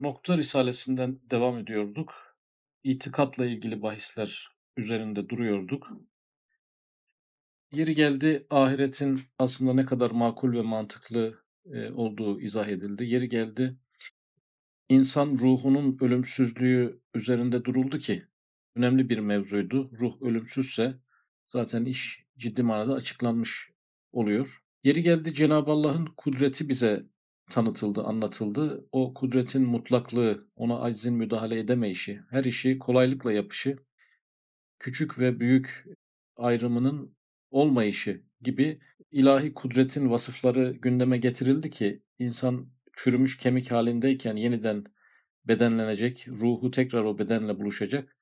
Nokta Risalesinden devam ediyorduk. İtikatla ilgili bahisler üzerinde duruyorduk. Yeri geldi ahiretin aslında ne kadar makul ve mantıklı e, olduğu izah edildi. Yeri geldi insan ruhunun ölümsüzlüğü üzerinde duruldu ki önemli bir mevzuydu. Ruh ölümsüzse zaten iş ciddi manada açıklanmış oluyor. Yeri geldi Cenab-ı Allah'ın kudreti bize tanıtıldı, anlatıldı. O kudretin mutlaklığı, ona aczin müdahale edemeyişi, her işi kolaylıkla yapışı, küçük ve büyük ayrımının olmayışı gibi ilahi kudretin vasıfları gündeme getirildi ki insan çürümüş kemik halindeyken yeniden bedenlenecek, ruhu tekrar o bedenle buluşacak.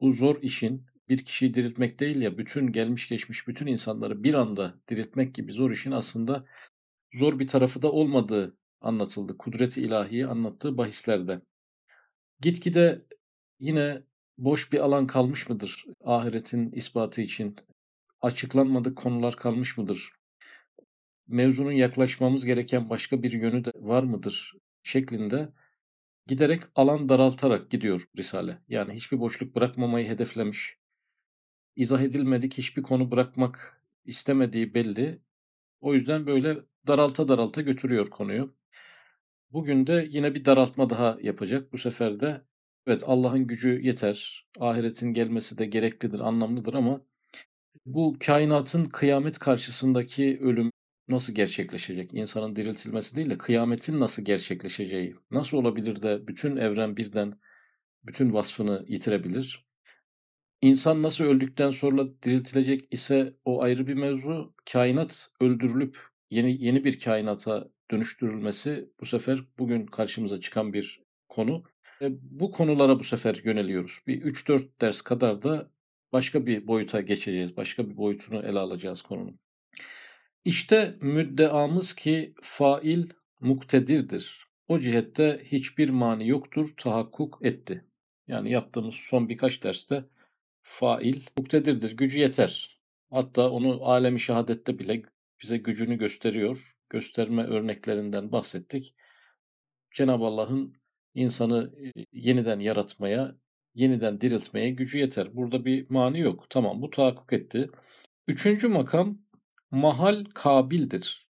Bu zor işin bir kişiyi diriltmek değil ya bütün gelmiş geçmiş bütün insanları bir anda diriltmek gibi zor işin aslında zor bir tarafı da olmadığı anlatıldı. Kudreti ilahiyi anlattığı bahislerde. Gitgide yine boş bir alan kalmış mıdır ahiretin ispatı için? Açıklanmadık konular kalmış mıdır? Mevzunun yaklaşmamız gereken başka bir yönü de var mıdır? Şeklinde giderek alan daraltarak gidiyor Risale. Yani hiçbir boşluk bırakmamayı hedeflemiş. İzah edilmedik hiçbir konu bırakmak istemediği belli. O yüzden böyle daralta daralta götürüyor konuyu. Bugün de yine bir daraltma daha yapacak. Bu sefer de evet Allah'ın gücü yeter. Ahiretin gelmesi de gereklidir, anlamlıdır ama bu kainatın kıyamet karşısındaki ölüm nasıl gerçekleşecek? İnsanın diriltilmesi değil de kıyametin nasıl gerçekleşeceği. Nasıl olabilir de bütün evren birden bütün vasfını yitirebilir? İnsan nasıl öldükten sonra diriltilecek ise o ayrı bir mevzu. Kainat öldürülüp yeni yeni bir kainata dönüştürülmesi bu sefer bugün karşımıza çıkan bir konu. E, bu konulara bu sefer yöneliyoruz. Bir 3-4 ders kadar da başka bir boyuta geçeceğiz. Başka bir boyutunu ele alacağız konunun. İşte müddeamız ki fail muktedirdir. O cihette hiçbir mani yoktur, tahakkuk etti. Yani yaptığımız son birkaç derste fail muktedirdir, gücü yeter. Hatta onu alemi şehadette bile bize gücünü gösteriyor gösterme örneklerinden bahsettik. Cenab-ı Allah'ın insanı e, yeniden yaratmaya, yeniden diriltmeye gücü yeter. Burada bir mani yok. Tamam bu tahakkuk etti. Üçüncü makam mahal kabildir.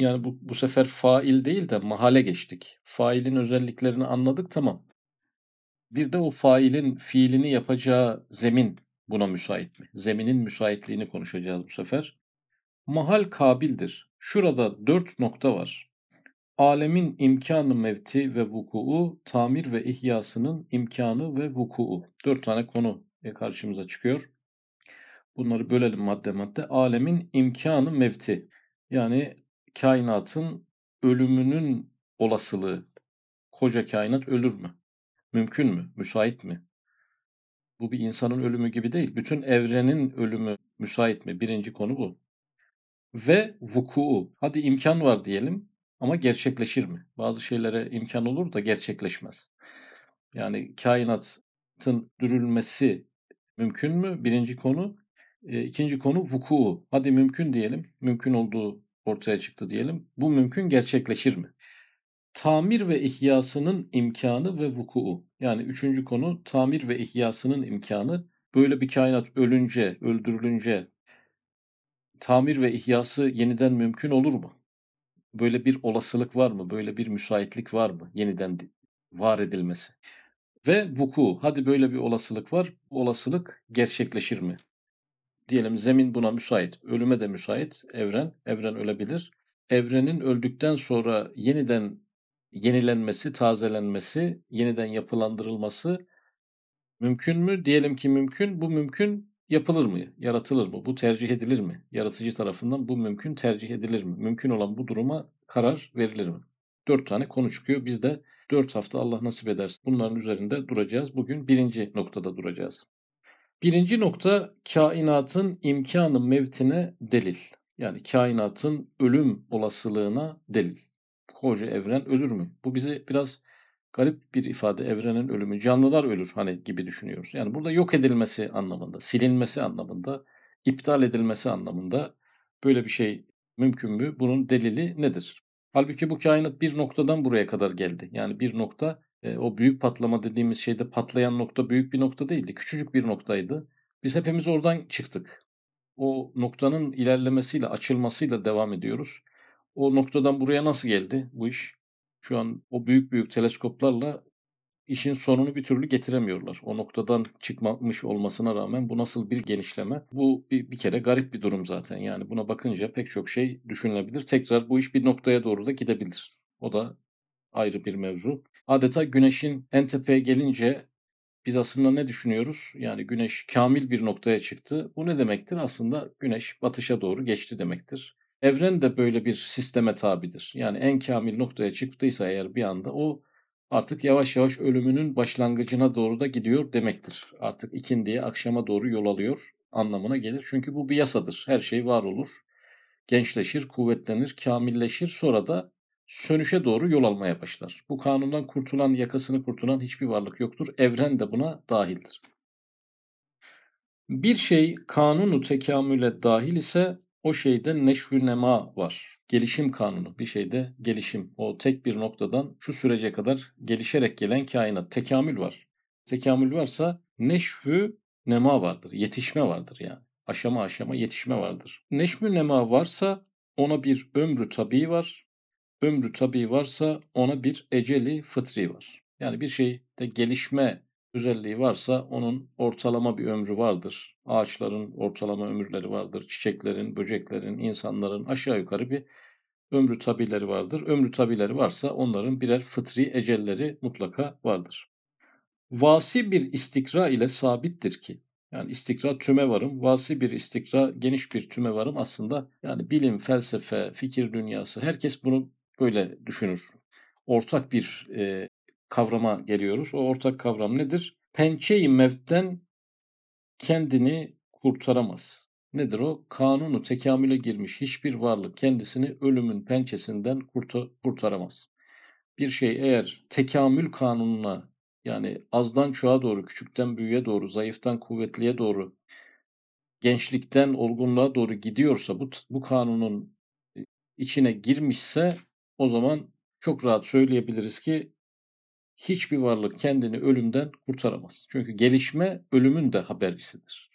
Yani bu, bu sefer fail değil de mahale geçtik. Failin özelliklerini anladık tamam. Bir de o failin fiilini yapacağı zemin buna müsait mi? Zeminin müsaitliğini konuşacağız bu sefer. Mahal kabildir. Şurada dört nokta var. Alemin imkanı mevti ve vuku'u, tamir ve ihyasının imkanı ve vuku'u. Dört tane konu karşımıza çıkıyor. Bunları bölelim madde madde. Alemin imkanı mevti. Yani kainatın ölümünün olasılığı. Koca kainat ölür mü? Mümkün mü? Müsait mi? Bu bir insanın ölümü gibi değil. Bütün evrenin ölümü müsait mi? Birinci konu bu ve vuku'u. Hadi imkan var diyelim ama gerçekleşir mi? Bazı şeylere imkan olur da gerçekleşmez. Yani kainatın dürülmesi mümkün mü? Birinci konu. E, ikinci konu vuku'u. Hadi mümkün diyelim. Mümkün olduğu ortaya çıktı diyelim. Bu mümkün gerçekleşir mi? Tamir ve ihyasının imkanı ve vuku'u. Yani üçüncü konu tamir ve ihyasının imkanı. Böyle bir kainat ölünce, öldürülünce, tamir ve ihyası yeniden mümkün olur mu? Böyle bir olasılık var mı? Böyle bir müsaitlik var mı? Yeniden var edilmesi. Ve vuku, hadi böyle bir olasılık var. Bu olasılık gerçekleşir mi? Diyelim zemin buna müsait. Ölüme de müsait evren. Evren ölebilir. Evrenin öldükten sonra yeniden yenilenmesi, tazelenmesi, yeniden yapılandırılması mümkün mü? Diyelim ki mümkün. Bu mümkün yapılır mı? Yaratılır mı? Bu tercih edilir mi? Yaratıcı tarafından bu mümkün tercih edilir mi? Mümkün olan bu duruma karar verilir mi? Dört tane konu çıkıyor. Biz de dört hafta Allah nasip ederse bunların üzerinde duracağız. Bugün birinci noktada duracağız. Birinci nokta kainatın imkanı mevtine delil. Yani kainatın ölüm olasılığına delil. Koca evren ölür mü? Bu bizi biraz garip bir ifade evrenin ölümü. Canlılar ölür hani gibi düşünüyoruz. Yani burada yok edilmesi anlamında, silinmesi anlamında, iptal edilmesi anlamında böyle bir şey mümkün mü? Bunun delili nedir? Halbuki bu kainat bir noktadan buraya kadar geldi. Yani bir nokta e, o büyük patlama dediğimiz şeyde patlayan nokta büyük bir nokta değildi. Küçücük bir noktaydı. Biz hepimiz oradan çıktık. O noktanın ilerlemesiyle, açılmasıyla devam ediyoruz. O noktadan buraya nasıl geldi bu iş? Şu an o büyük büyük teleskoplarla işin sonunu bir türlü getiremiyorlar. O noktadan çıkmamış olmasına rağmen bu nasıl bir genişleme? Bu bir, bir kere garip bir durum zaten. Yani buna bakınca pek çok şey düşünülebilir. Tekrar bu iş bir noktaya doğru da gidebilir. O da ayrı bir mevzu. Adeta güneşin en tepeye gelince biz aslında ne düşünüyoruz? Yani güneş kamil bir noktaya çıktı. Bu ne demektir? Aslında güneş batışa doğru geçti demektir. Evren de böyle bir sisteme tabidir. Yani en kamil noktaya çıktıysa eğer bir anda o artık yavaş yavaş ölümünün başlangıcına doğru da gidiyor demektir. Artık ikindiye akşama doğru yol alıyor anlamına gelir. Çünkü bu bir yasadır. Her şey var olur. Gençleşir, kuvvetlenir, kamilleşir. Sonra da sönüşe doğru yol almaya başlar. Bu kanundan kurtulan, yakasını kurtulan hiçbir varlık yoktur. Evren de buna dahildir. Bir şey kanunu tekamüle dahil ise o şeyde neşvü nema var. Gelişim kanunu. Bir şeyde gelişim. O tek bir noktadan şu sürece kadar gelişerek gelen kainat. Tekamül var. Tekamül varsa neşvü nema vardır. Yetişme vardır yani. Aşama aşama yetişme vardır. Neşvü nema varsa ona bir ömrü tabii var ömrü tabii varsa ona bir eceli fıtri var. Yani bir şeyde gelişme özelliği varsa onun ortalama bir ömrü vardır. Ağaçların ortalama ömürleri vardır. Çiçeklerin, böceklerin, insanların aşağı yukarı bir ömrü tabileri vardır. Ömrü tabileri varsa onların birer fıtri ecelleri mutlaka vardır. Vasi bir istikra ile sabittir ki yani istikra tüme varım, vasi bir istikra, geniş bir tüme varım aslında yani bilim, felsefe, fikir dünyası herkes bunu böyle düşünür. Ortak bir e, kavrama geliyoruz. O ortak kavram nedir? Mevtten kendini kurtaramaz. Nedir o? Kanunu tekamüle girmiş hiçbir varlık kendisini ölümün pençesinden kurta, kurtaramaz. Bir şey eğer tekamül kanununa yani azdan çoğa doğru, küçükten büyüğe doğru, zayıftan kuvvetliye doğru, gençlikten olgunluğa doğru gidiyorsa bu, bu kanunun içine girmişse o zaman çok rahat söyleyebiliriz ki hiçbir varlık kendini ölümden kurtaramaz. Çünkü gelişme ölümün de habercisidir.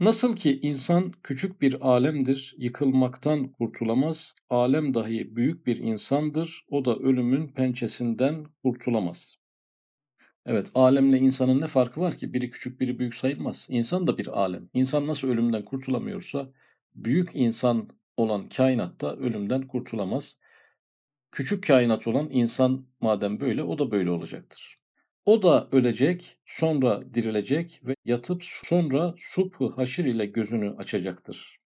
Nasıl ki insan küçük bir alemdir, yıkılmaktan kurtulamaz, alem dahi büyük bir insandır, o da ölümün pençesinden kurtulamaz. Evet, alemle insanın ne farkı var ki? Biri küçük, biri büyük sayılmaz. İnsan da bir alem. İnsan nasıl ölümden kurtulamıyorsa, büyük insan olan kainatta ölümden kurtulamaz. Küçük kainat olan insan madem böyle o da böyle olacaktır. O da ölecek, sonra dirilecek ve yatıp sonra subh haşir ile gözünü açacaktır.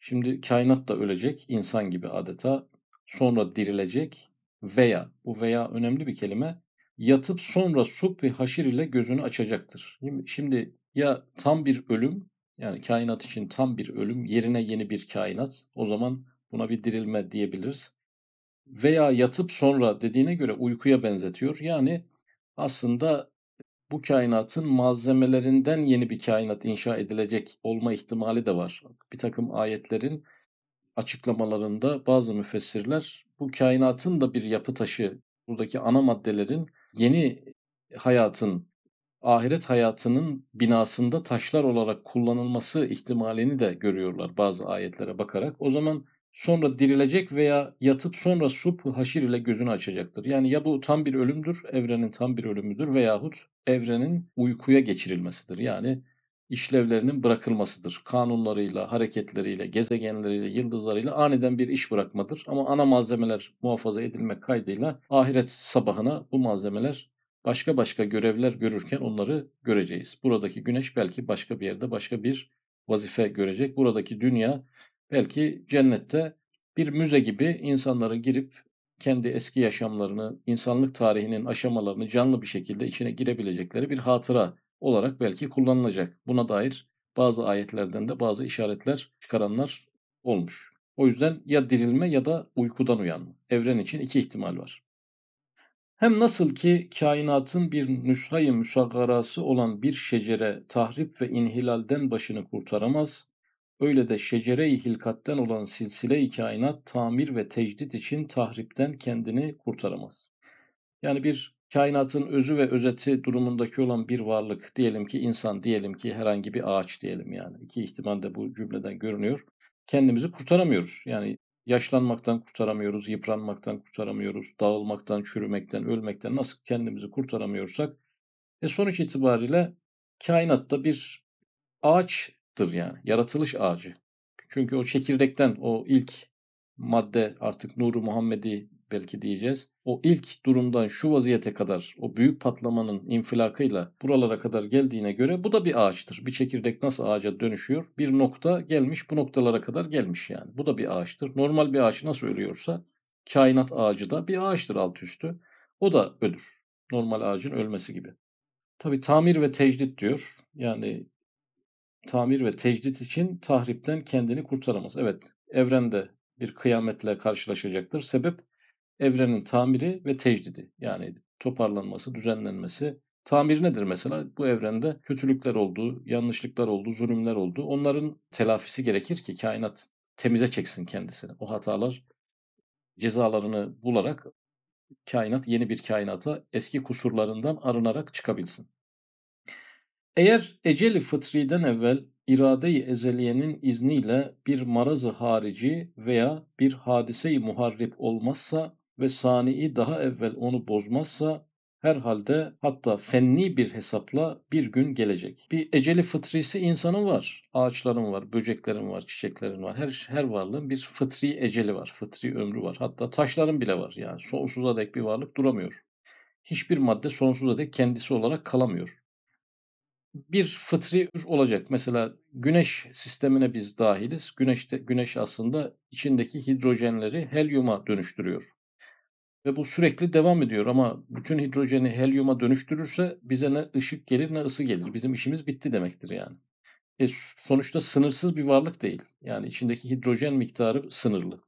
Şimdi kainat da ölecek, insan gibi adeta, sonra dirilecek veya, bu veya önemli bir kelime, yatıp sonra subh haşir ile gözünü açacaktır. Şimdi ya tam bir ölüm, yani kainat için tam bir ölüm, yerine yeni bir kainat, o zaman buna bir dirilme diyebiliriz veya yatıp sonra dediğine göre uykuya benzetiyor. Yani aslında bu kainatın malzemelerinden yeni bir kainat inşa edilecek olma ihtimali de var. Bir takım ayetlerin açıklamalarında bazı müfessirler bu kainatın da bir yapı taşı, buradaki ana maddelerin yeni hayatın, ahiret hayatının binasında taşlar olarak kullanılması ihtimalini de görüyorlar bazı ayetlere bakarak. O zaman sonra dirilecek veya yatıp sonra sup haşir ile gözünü açacaktır. Yani ya bu tam bir ölümdür, evrenin tam bir ölümüdür veyahut evrenin uykuya geçirilmesidir. Yani işlevlerinin bırakılmasıdır. Kanunlarıyla, hareketleriyle, gezegenleriyle, yıldızlarıyla aniden bir iş bırakmadır. Ama ana malzemeler muhafaza edilmek kaydıyla ahiret sabahına bu malzemeler başka başka görevler görürken onları göreceğiz. Buradaki güneş belki başka bir yerde başka bir vazife görecek. Buradaki dünya belki cennette bir müze gibi insanlara girip kendi eski yaşamlarını, insanlık tarihinin aşamalarını canlı bir şekilde içine girebilecekleri bir hatıra olarak belki kullanılacak. Buna dair bazı ayetlerden de bazı işaretler çıkaranlar olmuş. O yüzden ya dirilme ya da uykudan uyanma. Evren için iki ihtimal var. Hem nasıl ki kainatın bir nüshayı müsaggarası olan bir şecere tahrip ve inhilalden başını kurtaramaz, öyle de şecere-i hilkatten olan silsile-i kainat tamir ve tecdit için tahripten kendini kurtaramaz. Yani bir kainatın özü ve özeti durumundaki olan bir varlık, diyelim ki insan, diyelim ki herhangi bir ağaç diyelim yani. iki ihtimal de bu cümleden görünüyor. Kendimizi kurtaramıyoruz. Yani yaşlanmaktan kurtaramıyoruz, yıpranmaktan kurtaramıyoruz, dağılmaktan, çürümekten, ölmekten nasıl kendimizi kurtaramıyorsak e sonuç itibariyle kainatta bir ağaçtır yani, yaratılış ağacı. Çünkü o çekirdekten, o ilk madde artık Nuru Muhammedi belki diyeceğiz. O ilk durumdan şu vaziyete kadar o büyük patlamanın infilakıyla buralara kadar geldiğine göre bu da bir ağaçtır. Bir çekirdek nasıl ağaca dönüşüyor? Bir nokta gelmiş bu noktalara kadar gelmiş yani. Bu da bir ağaçtır. Normal bir ağaç nasıl ölüyorsa kainat ağacı da bir ağaçtır alt üstü. O da ölür. Normal ağacın ölmesi gibi. Tabi tamir ve tecdit diyor. Yani tamir ve tecdit için tahripten kendini kurtaramaz. Evet evrende bir kıyametle karşılaşacaktır. Sebep evrenin tamiri ve tecdidi. Yani toparlanması, düzenlenmesi. Tamir nedir mesela? Bu evrende kötülükler oldu, yanlışlıklar oldu, zulümler oldu. Onların telafisi gerekir ki kainat temize çeksin kendisini. O hatalar cezalarını bularak kainat yeni bir kainata eski kusurlarından arınarak çıkabilsin. Eğer eceli fıtriden evvel irade-i ezeliyenin izniyle bir marazı harici veya bir hadise-i muharrip olmazsa ve sani'i daha evvel onu bozmazsa herhalde hatta fenni bir hesapla bir gün gelecek. Bir eceli fıtrisi insanın var. Ağaçların var, böceklerin var, çiçeklerin var. Her, her varlığın bir fıtri eceli var, fıtri ömrü var. Hatta taşların bile var. Yani sonsuza dek bir varlık duramıyor. Hiçbir madde sonsuza dek kendisi olarak kalamıyor bir fıtri olacak. Mesela güneş sistemine biz dahiliz. Güneşte güneş aslında içindeki hidrojenleri helyuma dönüştürüyor. Ve bu sürekli devam ediyor ama bütün hidrojeni helyuma dönüştürürse bize ne ışık gelir ne ısı gelir. Bizim işimiz bitti demektir yani. E sonuçta sınırsız bir varlık değil. Yani içindeki hidrojen miktarı sınırlı.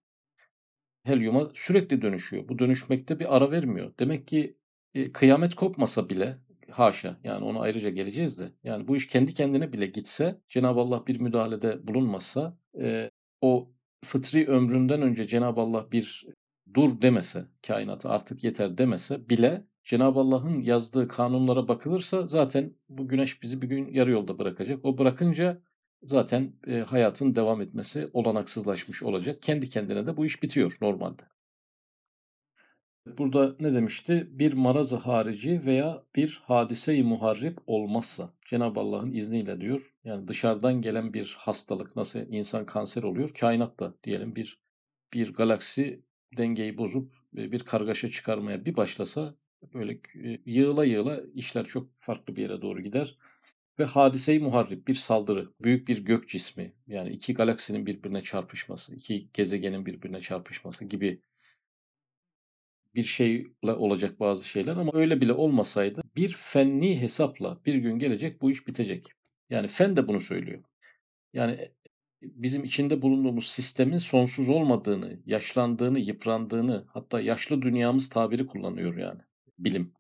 Helyuma sürekli dönüşüyor. Bu dönüşmekte bir ara vermiyor. Demek ki e, kıyamet kopmasa bile haşa yani ona ayrıca geleceğiz de yani bu iş kendi kendine bile gitse Cenab-ı Allah bir müdahalede bulunmazsa e, o fıtri ömründen önce Cenab-ı Allah bir dur demese kainatı artık yeter demese bile Cenab-ı Allah'ın yazdığı kanunlara bakılırsa zaten bu güneş bizi bir gün yarı yolda bırakacak. O bırakınca zaten e, hayatın devam etmesi olanaksızlaşmış olacak. Kendi kendine de bu iş bitiyor normalde. Burada ne demişti? Bir marazı harici veya bir hadise-i muharrip olmazsa Cenab-ı Allah'ın izniyle diyor. Yani dışarıdan gelen bir hastalık nasıl insan kanser oluyor? Kainatta diyelim bir bir galaksi dengeyi bozup bir kargaşa çıkarmaya bir başlasa böyle e, yığıla yığıla işler çok farklı bir yere doğru gider. Ve hadise-i muharrip bir saldırı, büyük bir gök cismi yani iki galaksinin birbirine çarpışması, iki gezegenin birbirine çarpışması gibi bir şeyle olacak bazı şeyler ama öyle bile olmasaydı bir fenni hesapla bir gün gelecek bu iş bitecek. Yani fen de bunu söylüyor. Yani e, bizim içinde bulunduğumuz sistemin sonsuz olmadığını, yaşlandığını, yıprandığını hatta yaşlı dünyamız tabiri kullanıyor yani bilim.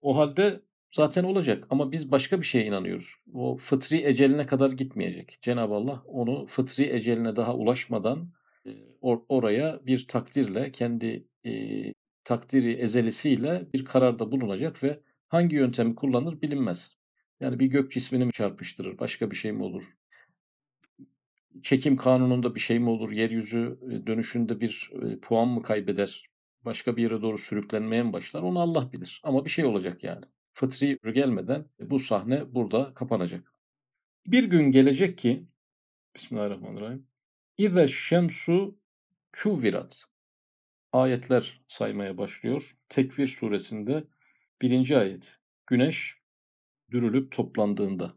O halde zaten olacak ama biz başka bir şeye inanıyoruz. O fıtri eceline kadar gitmeyecek. Cenab-ı Allah onu fıtri eceline daha ulaşmadan e, or oraya bir takdirle kendi e, takdiri ezelisiyle bir kararda bulunacak ve hangi yöntemi kullanır bilinmez. Yani bir gök cismini mi çarpıştırır, başka bir şey mi olur? Çekim kanununda bir şey mi olur? Yeryüzü dönüşünde bir puan mı kaybeder? Başka bir yere doğru sürüklenmeye mi başlar? Onu Allah bilir. Ama bir şey olacak yani. Fıtri gelmeden bu sahne burada kapanacak. Bir gün gelecek ki Bismillahirrahmanirrahim. İze şemsu kuvirat ayetler saymaya başlıyor. Tekvir suresinde birinci ayet. Güneş dürülüp toplandığında.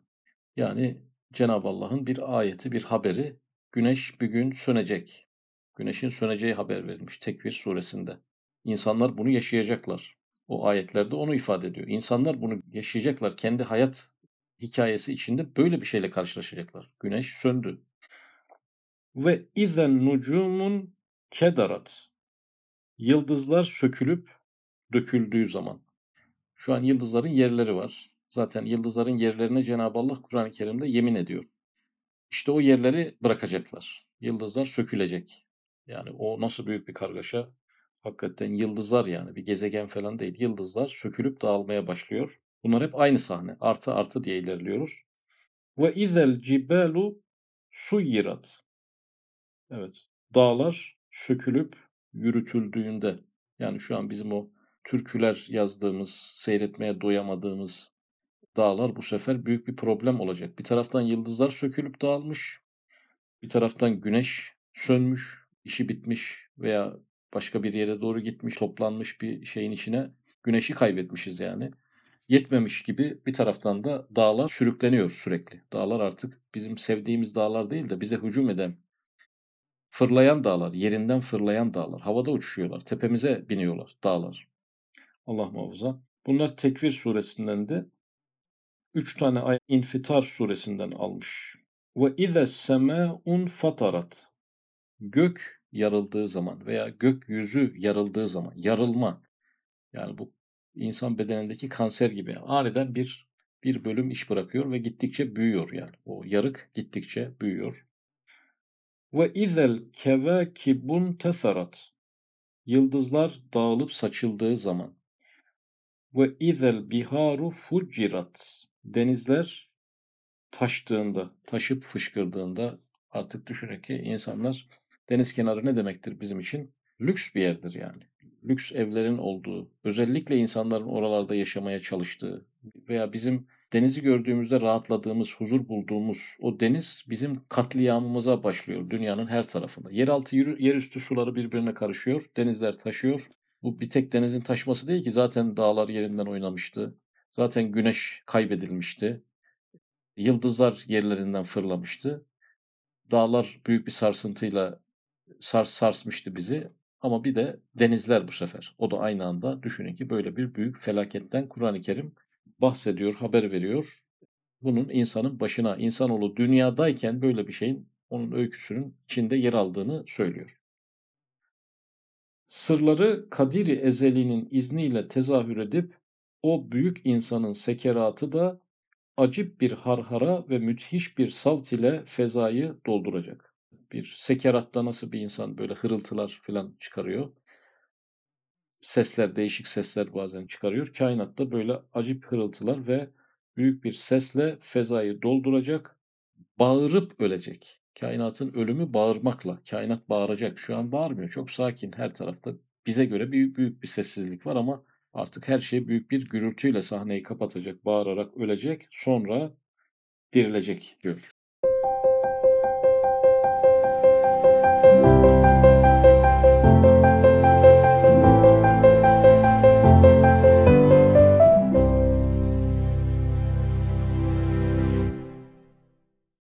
Yani Cenab-ı Allah'ın bir ayeti, bir haberi. Güneş bir gün sönecek. Güneşin söneceği haber verilmiş Tekvir suresinde. İnsanlar bunu yaşayacaklar. O ayetlerde onu ifade ediyor. İnsanlar bunu yaşayacaklar. Kendi hayat hikayesi içinde böyle bir şeyle karşılaşacaklar. Güneş söndü. Ve izen nucumun kedarat yıldızlar sökülüp döküldüğü zaman. Şu an yıldızların yerleri var. Zaten yıldızların yerlerine Cenab-ı Allah Kur'an-ı Kerim'de yemin ediyor. İşte o yerleri bırakacaklar. Yıldızlar sökülecek. Yani o nasıl büyük bir kargaşa. Hakikaten yıldızlar yani bir gezegen falan değil. Yıldızlar sökülüp dağılmaya başlıyor. Bunlar hep aynı sahne. Artı artı diye ilerliyoruz. Ve izel cibalu suyirat. Evet. Dağlar sökülüp yürütüldüğünde yani şu an bizim o türküler yazdığımız, seyretmeye doyamadığımız dağlar bu sefer büyük bir problem olacak. Bir taraftan yıldızlar sökülüp dağılmış, bir taraftan güneş sönmüş, işi bitmiş veya başka bir yere doğru gitmiş, toplanmış bir şeyin içine güneşi kaybetmişiz yani. Yetmemiş gibi bir taraftan da dağlar sürükleniyor sürekli. Dağlar artık bizim sevdiğimiz dağlar değil de bize hücum eden, fırlayan dağlar, yerinden fırlayan dağlar. Havada uçuşuyorlar, tepemize biniyorlar dağlar. Allah muhafaza. Bunlar Tekvir suresinden de üç tane ay İnfitar suresinden almış. Ve ize semâun fatarat. Gök yarıldığı zaman veya gökyüzü yarıldığı zaman, yarılma. Yani bu insan bedenindeki kanser gibi aniden bir bir bölüm iş bırakıyor ve gittikçe büyüyor yani. O yarık gittikçe büyüyor. Ve izel kevakibun tesarat. Yıldızlar dağılıp saçıldığı zaman. Ve izel biharu fucirat. Denizler taştığında, taşıp fışkırdığında artık düşünün ki insanlar deniz kenarı ne demektir bizim için? Lüks bir yerdir yani. Lüks evlerin olduğu, özellikle insanların oralarda yaşamaya çalıştığı veya bizim denizi gördüğümüzde rahatladığımız, huzur bulduğumuz o deniz bizim katliamımıza başlıyor dünyanın her tarafında. Yeraltı, yerüstü suları birbirine karışıyor, denizler taşıyor. Bu bir tek denizin taşması değil ki zaten dağlar yerinden oynamıştı. Zaten güneş kaybedilmişti. Yıldızlar yerlerinden fırlamıştı. Dağlar büyük bir sarsıntıyla sars sarsmıştı bizi. Ama bir de denizler bu sefer. O da aynı anda düşünün ki böyle bir büyük felaketten Kur'an-ı Kerim bahsediyor, haber veriyor. Bunun insanın başına, insanoğlu dünyadayken böyle bir şeyin onun öyküsünün içinde yer aldığını söylüyor. Sırları Kadiri Ezeli'nin izniyle tezahür edip o büyük insanın sekeratı da acip bir harhara ve müthiş bir savt ile fezayı dolduracak. Bir sekeratta nasıl bir insan böyle hırıltılar falan çıkarıyor. Sesler, değişik sesler bazen çıkarıyor. Kainatta böyle acip hırıltılar ve büyük bir sesle fezayı dolduracak, bağırıp ölecek. Kainatın ölümü bağırmakla. Kainat bağıracak. Şu an bağırmıyor. Çok sakin her tarafta. Bize göre büyük büyük bir sessizlik var ama artık her şey büyük bir gürültüyle sahneyi kapatacak, bağırarak ölecek. Sonra dirilecek diyor.